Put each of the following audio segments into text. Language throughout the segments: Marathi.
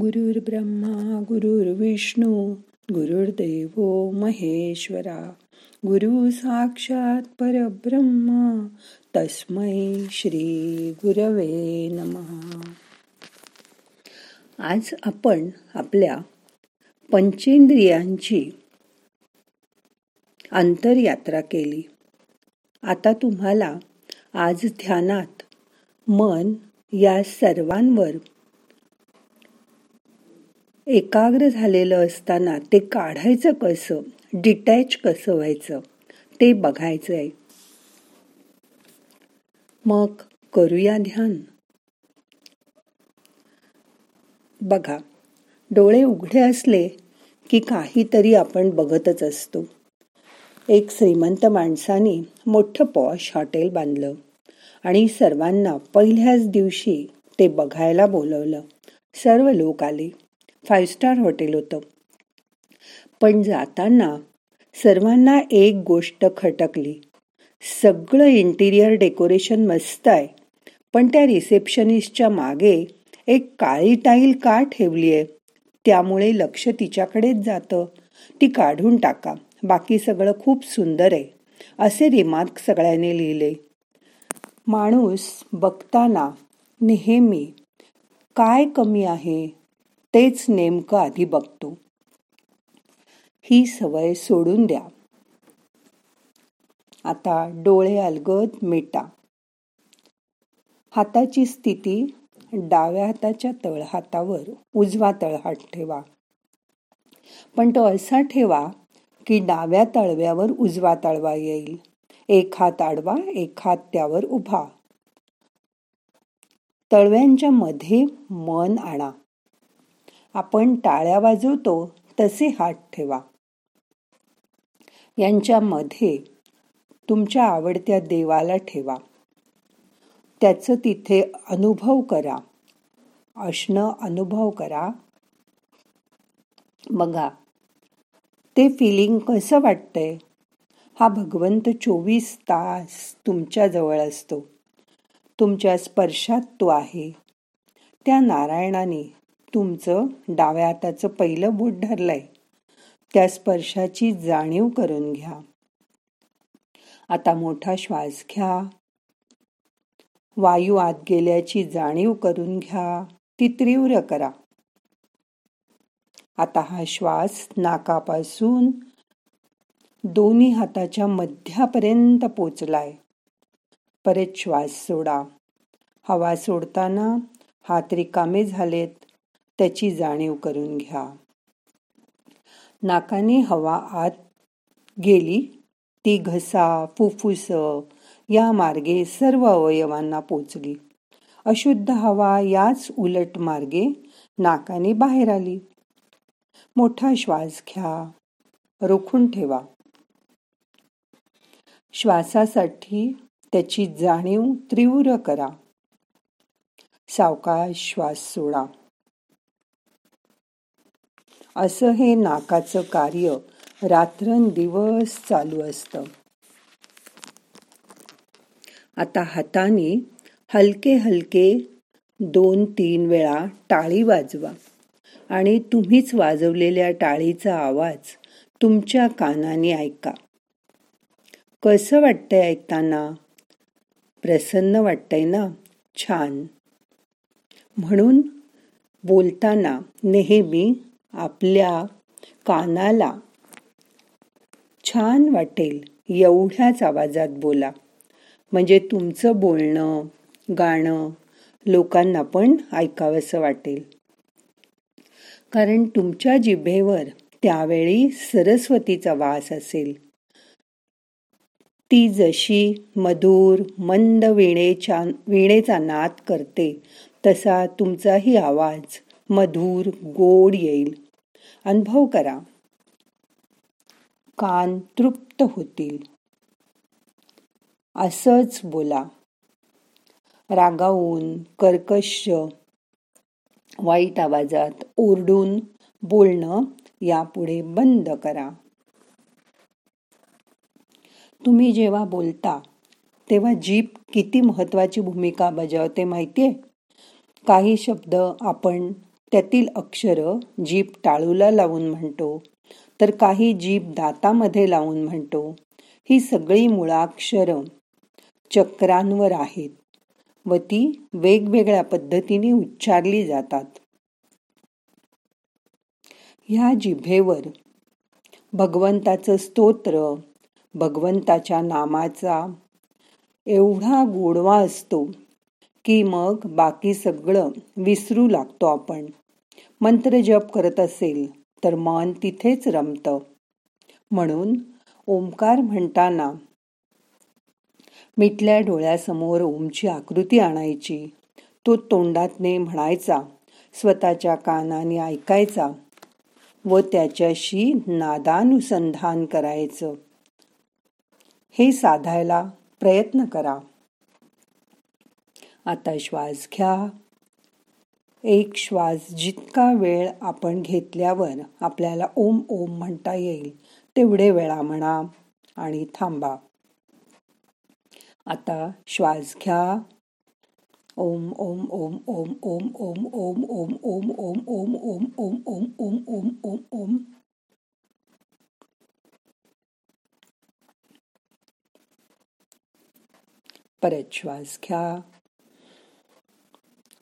गुरुर्ब्रह्मा गुरुर्विष्णू गुरुर्देव महेश्वरा गुरु साक्षात परब्रह्म तस्मै श्री गुरवे नमः. आज आपण आपल्या पंचेंद्रियांची अंतरयात्रा केली. आता तुम्हाला आज ध्यानात मन या सर्वांवर एकाग्र झालेलं असताना ते काढायचं कसं? डिटॅच कसं व्हायचं? ते बघायचं आहे मग करूया ध्यान. बघा डोळे उघडे असले की काहीतरी आपण बघतच असतो. एक श्रीमंत माणसाने मोठं पॉश हॉटेल बांधलं आणि सर्वांना पहिल्याच दिवशी ते बघायला बोलवलं. सर्व लोक आले. फाईव्ह स्टार हॉटेल होतं. पण जाताना सर्वांना एक गोष्ट खटकली. सगळं इंटिरियर डेकोरेशन मस्त आहे पण त्या रिसेप्शनिस्टच्या मागे एक काळी टाईल का ठेवली आहे? त्यामुळे लक्ष तिच्याकडेच जातं. ती काढून टाका बाकी सगळं खूप सुंदर आहे असे रिमार्क सगळ्यांनी लिहिले. माणूस बघताना नेहमी काय कमी आहे? तेच नेमकं आधी बघतो. ही सवय सोडून द्या. आता डोळे अलगद मिटा. हाताची स्थिती डाव्या हाताच्या तळहातावर उजवा तळहात ठेवा. पण तो असा ठेवा की डाव्या तळव्यावर उजवा तळवा येईल. एक हात आडवा एक हात त्यावर उभा. तळव्यांच्या मध्ये मन आणा. आपण टाळ्या वाजवतो तसे हात ठेवा. यांच्यामध्ये तुमच्या आवडत्या देवाला ठेवा. त्याचं तिथे अनुभव करा. असणं अनुभव करा. बघा ते फिलिंग कसं वाटतंय? हा भगवंत चोवीस तास तुमच्या जवळ असतो. तुमच्या स्पर्शात तो आहे. त्या नारायणाने तुमचं डाव्या हाताचं पहिलं बोट धरलंय. त्या स्पर्शाची जाणीव करून घ्या. आता मोठा श्वास घ्या. वायू आत गेल्याची जाणीव करून घ्या. ती तीव्र करा. आता हा श्वास नाकापासून दोन्ही हाताच्या मध्यापर्यंत पोचलाय. परत श्वास सोडा. हवा सोडताना हात रिकामे झालेत. त्याची जाणीव करून घ्या. नाकाने हवा आत गेली ती घसा फुफ्फुस या मार्गे सर्व अवयवांना पोचली. अशुद्ध हवा याच उलट मार्गे नाकाने बाहेर आली. मोठा श्वास घ्या रोखून ठेवा. श्वासासाठी त्याची जाणीव तीव्र करा. सावकाश श्वास सोडा. असं हे नाकाचं कार्य रात्रंदिवस चालू असतं. आता हाताने हलके हलके दोन तीन वेळा टाळी वाजवा आणि तुम्हीच वाजवलेल्या टाळीचा आवाज तुमच्या कानाने ऐका. कसं वाटतंय ऐकताना? प्रसन्न वाटतंय ना? छान. म्हणून बोलताना नेहमी आपल्या कानाला. छान वाटेल एवढ्याच आवाजात बोला. म्हणजे तुमचं बोलणं गाणं लोकांना पण ऐकावंसं वाटेल. कारण तुमच्या जिभेवर त्यावेळी सरस्वतीचा वास असेल. ती जशी मधुर मंद विणेच्या विणेचा नाद करते तसा तुमचाही आवाज मधुर गोड येईल. अनुभव करा. कान तृप्त होतील. असच बोला. रागावून कर्कश वाईट आवाजात ओरडून बोलणं यापुढे बंद करा. तुम्ही जेव्हा बोलता तेव्हा जीभ किती महत्वाची भूमिका बजावते माहितीये? काही शब्द आपण त्यातील अक्षर जीभ टाळूला लावून म्हणतो तर काही जीभ दातामध्ये लावून म्हणतो ही सगळी मुळाक्षर चक्रांवर आहेत व ती वेगवेगळ्या पद्धतीने उच्चारली जातात. ह्या जिभेवर भगवंताचं स्तोत्र भगवंताच्या नामाचा एवढा गोडवा असतो की मग बाकी सगळं विसरू लागतो आपण. मंत्र जप करत असेल तर मन तिथेच रमतं. म्हणून ओंकार म्हणताना मिटल्या डोळ्यासमोर ओमची आकृती आणायची. तो तोंडातने म्हणायचा स्वतःच्या कानाने ऐकायचा व त्याच्याशी नादानुसंधान करायचं. हे साधायला प्रयत्न करा. आता श्वास घ्या एक श्वास जितका वेळ आपण घेतल्यावर आपल्याला ओम ओम म्हणता येईल तेवढे वेळा म्हणा आणि थांबा आता श्वास घ्या ओम ओम ओम ओम ओम ओम ओम ओम ओम ओम ओम ओम ओम ओम ओम ओम ओम ओम परत श्वास घ्या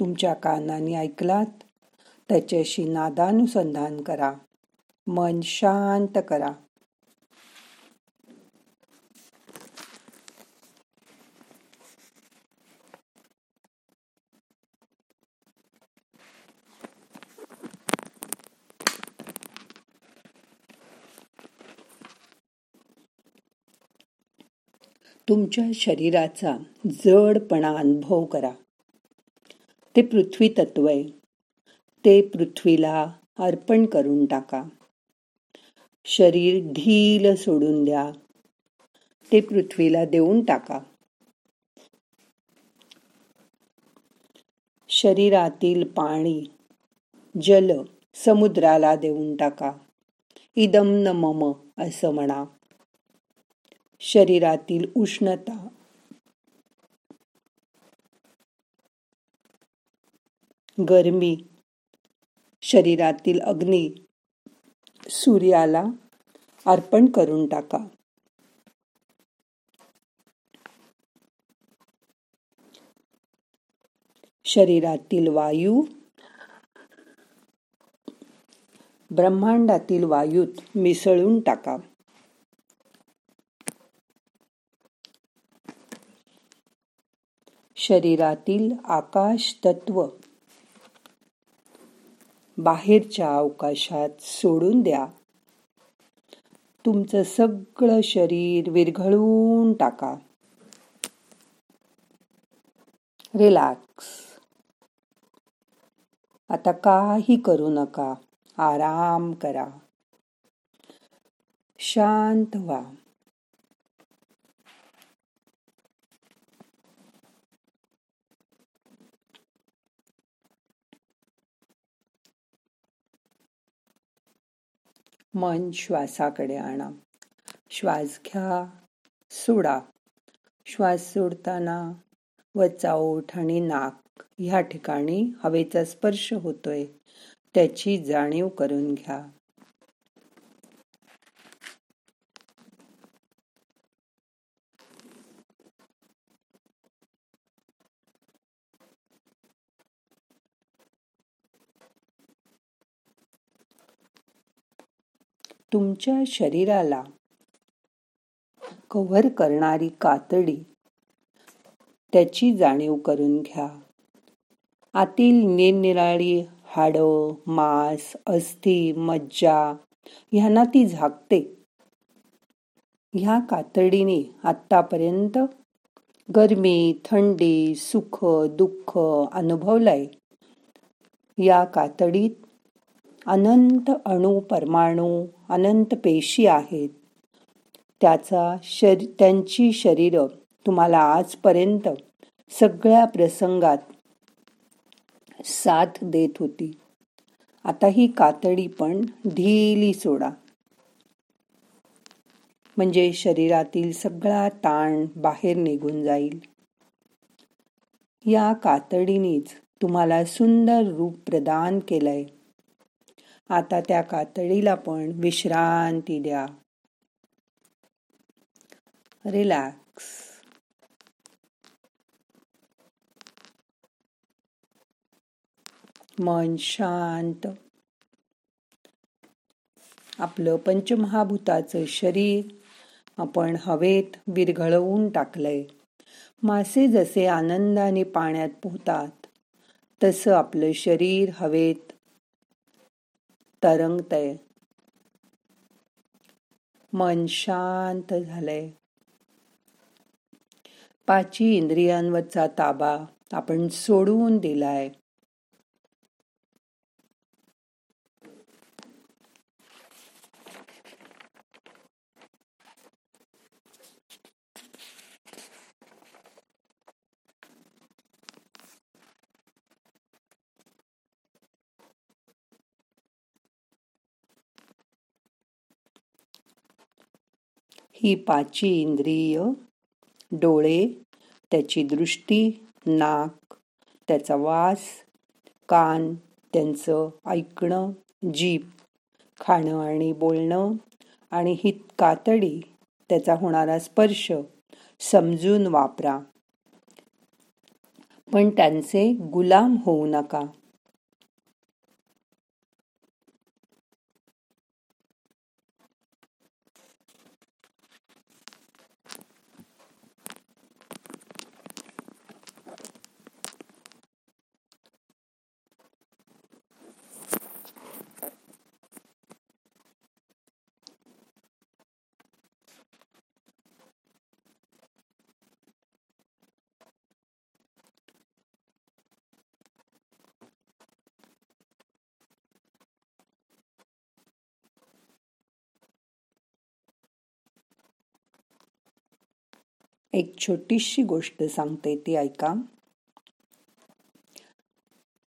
तुमच्या कानाने ऐकलात? त्याच्याशी नादानुसंधान करा. मन शांत करा. तुमच्या शरीराचा जडपणा अनुभव करा. ते पृथ्वी तत्व आहे. ते पृथ्वीला अर्पण करून टाका. शरीर ढील सोडून द्या. ते पृथ्वीला देऊन टाका. शरीरातील पाणी जल समुद्राला देऊन टाका. इदम न मम असं म्हणा. शरीरातील उष्णता गरमी शरीरातील अग्नी सूर्याला अर्पण करून टाका. शरीरातील वायू ब्रह्मांडातील वायूत मिसळून टाका. शरीरातील आकाश तत्व बाहेरच्या अवकाशात सोडून द्या. तुमचं सगळं शरीर विरघळून टाका. रिलॅक्स. आता काही करू नका. आराम करा. शांत व्हा. मन श्वासाकडे आणा. श्वास घ्या सोडा. श्वास सोडताना वचा ओठ आणि नाक ह्या ठिकाणी हवेचा स्पर्श होतोय. त्याची जाणीव करून घ्या. तुमच्या शरीराला कव्हर करणारी कातडी त्याची जाणीव करून घ्या. आतील निरनिराळी हाडं मांस अस्थि मज्जा ह्यांना ती झाकते. ह्या कातडीने आत्तापर्यंत गरमी थंडी सुख दुःख अनुभवलाय. या कातडीत अनंत अणू परमाणू अनंत पेशी आहेत. त्याचा शरी त्यांची शरीर तुम्हाला आजपर्यंत सगळ्या प्रसंगात साथ देत होती. आता ही कातडी पण ढिली सोडा. म्हणजे शरीरातील सगळा ताण बाहेर निघून जाईल. या कातडीनेच तुम्हाला सुंदर रूप प्रदान केलंय. आता त्या कातडीला पण विश्रांती द्या. रिलॅक्स मन शांत. आपलं पंचमहाभूताचं शरीर आपण हवेत विरघळवून टाकलंय. मासे जसे आनंदाने पाण्यात पोहतात तसं आपलं शरीर हवेत तरंगतय. मन शांत झालंय. पाची इंद्रियांवरचा ताबा आपण सोडवून दिलाय. ही पाची इंद्रिय डोळे त्याची दृष्टी नाक त्याचा वास कान त्यांचं ऐकणं जीभ खाणं आणि बोलणं आणि ही कातडी त्याचा होणारा स्पर्श समजून वापरा. पण त्यांचे गुलाम होऊ नका. एक छोटीशी गोष्ट सांगते ती ऐका.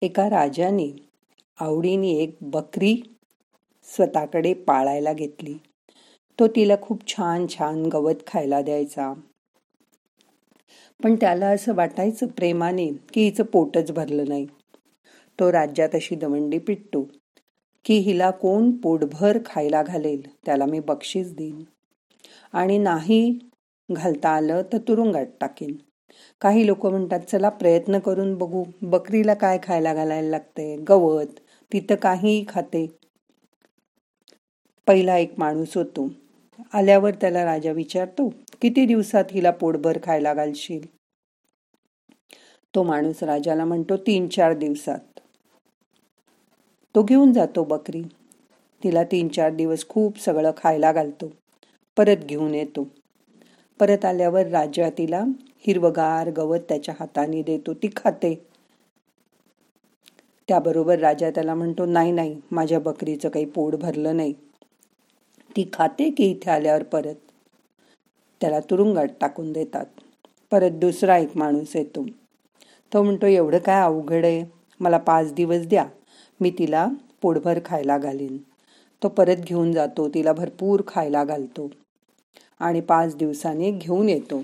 एका राजाने आवडीने एक बकरी स्वतःकडे पाळायला घेतली. तो तिला खूप छान छान गवत खायला द्यायचा. पण त्याला असं वाटायचं प्रेमाने की हिचं पोटच भरलं नाही. तो राज्यात अशी दवंडी पिटतो की हिला कोण पोटभर खायला घालेल त्याला मी बक्षीस देईन. आणि नाही घालता आलं तर तुरुंगात टाकेन. काही लोक म्हणतात चला प्रयत्न करून बघू बकरीला काय खायला घालायला लागते गवत तिथं काहीही खाते. पहिला एक माणूस होतो. आल्यावर त्याला राजा विचारतो किती दिवसात हिला पोटभर खायला घालशील? तो माणूस राजाला म्हणतो तीन चार दिवसात. तो घेऊन जातो बकरी. तिला तीन चार दिवस खूप सगळं खायला घालतो. परत घेऊन येतो. परत आल्यावर राजा तिला हिरवगार गवत त्याच्या हाताने देतो ती खाते. त्याबरोबर राजा त्याला म्हणतो नाही नाही माझ्या बकरीचं काही पोट भरलं नाही. ती खाते की इथे आल्यावर परत? त्याला तुरुंगात टाकून देतात. परत दुसरा एक माणूस येतो. तो म्हणतो एवढं काय अवघड आहे? मला पाच दिवस द्या. मी तिला पोटभर खायला घालीन. तो परत घेऊन जातो तिला भरपूर खायला घालतो. आणि पाच दिवसांनी घेऊन येतो.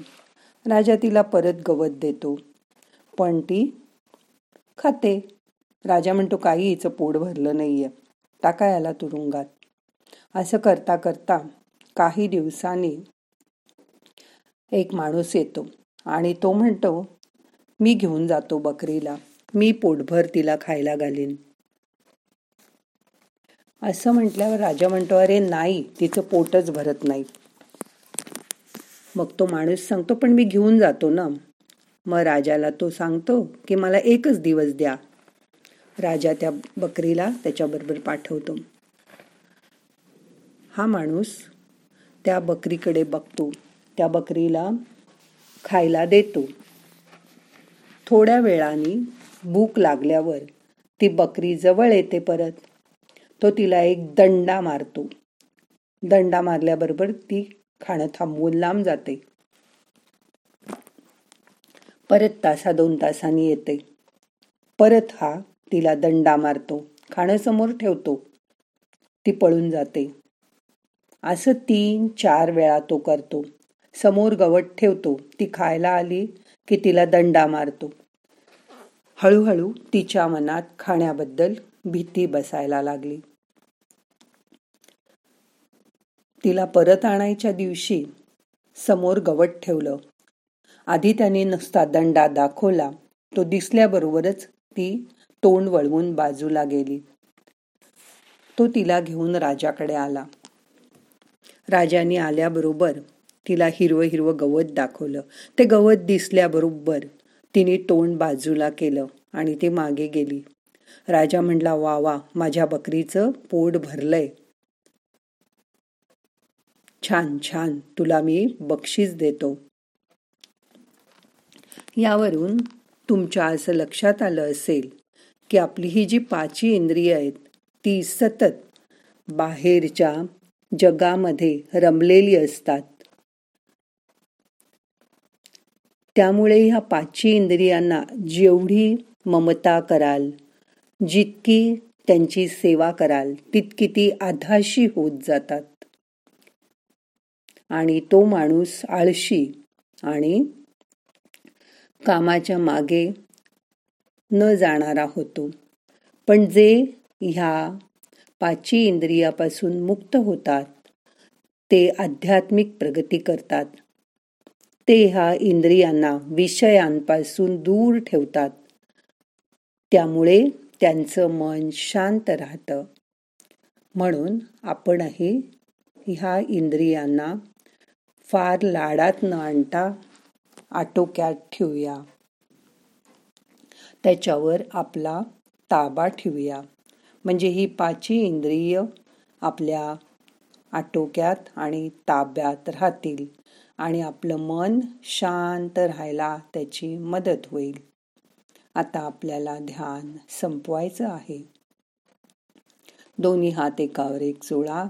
राजा तिला परत गवत देतो. पण ती खाते. राजा म्हणतो काही हिचं पोट भरलं नाहीये. टाका याला तुरुंगात. असं करता करता काही दिवसांनी एक माणूस येतो आणि तो म्हणतो मी घेऊन जातो बकरीला. मी पोटभर तिला खायला घालीन. असं म्हटल्यावर राजा म्हणतो अरे नाही तिचं पोटच भरत नाही. मग तो माणूस सांगतो पण मी घेऊन जातो ना. मग राजाला तो सांगतो की मला एकच दिवस द्या. राजा त्या बकरीला त्याच्याबरोबर पाठवतो. हा माणूस त्या बकरीकडे बघतो. त्या बकरीला खायला देतो. थोड्या वेळाने भूक लागल्यावर ती बकरी जवळ येते परत. तो तिला एक दंडा मारतो. दंडा मारल्याबरोबर ती खाणं थांबवून लांब जाते. परत तासा दोन तासांनी येते. परत हा तिला दंडा मारतो. खाणं समोर ठेवतो. ती पळून जाते. असं तीन चार वेळा तो करतो. समोर गवत ठेवतो. ती खायला आली की तिला दंडा मारतो. हळूहळू तिच्या मनात खाण्याबद्दल भीती बसायला लागली. तिला परत आणायच्या दिवशी समोर गवत ठेवलं. आधी त्याने नुसता दंडा दाखवला. तो दिसल्याबरोबरच ती तोंड वळवून बाजूला गेली. तो तिला घेऊन राजाकडे आला. राजाने आल्याबरोबर तिला हिरवं हिरवं गवत दाखवलं. ते गवत दिसल्याबरोबर तिने तोंड बाजूला केलं आणि ती मागे गेली. राजा म्हणला वा वा माझ्या बकरीचं पोट भरलंय. छान छान. तुला मी बक्षीस देतो. यावरून तुमच्या असं लक्षात आलं असेल की आपली ही जी पाची इंद्रिय आहेत ती सतत बाहेरच्या जगामध्ये रमलेली असतात. त्यामुळे ह्या पाचही इंद्रियांना जेवढी ममता कराल जितकी त्यांची सेवा कराल तितकी ती आधाशी होत जातात. आणि तो माणूस आळशी आणि कामाच्या मागे न जाणारा होतो. पण जे ह्या पाची इंद्रियापासून मुक्त होतात ते आध्यात्मिक प्रगती करतात. ते ह्या इंद्रियांना विषयांपासून दूर ठेवतात. त्यामुळे त्यांचं मन शांत राहतं. म्हणून आपणही ह्या इंद्रियांना फार लाडात न आणता आटोक्यात ठेवूया. त्याच्यावर आपला ताबा ठेवूया. म्हणजे ही पाची इंद्रिय आपल्या आटोक्यात आणि ताब्यात राहतील आणि आपलं मन शांत राहायला त्याची मदत होईल. आता आपल्याला ध्यान संपवायचं आहे. दोन्ही हात एकावर एक जोडा.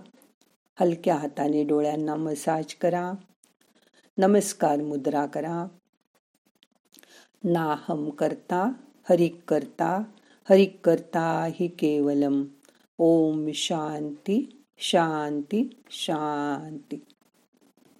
हलक्या हाताने डोळ्यांना मसाज करा. नमस्कार मुद्रा करा। नाहम करता हरिक करता हरिक करता हि केवलम। ओम शांती शांती शांती।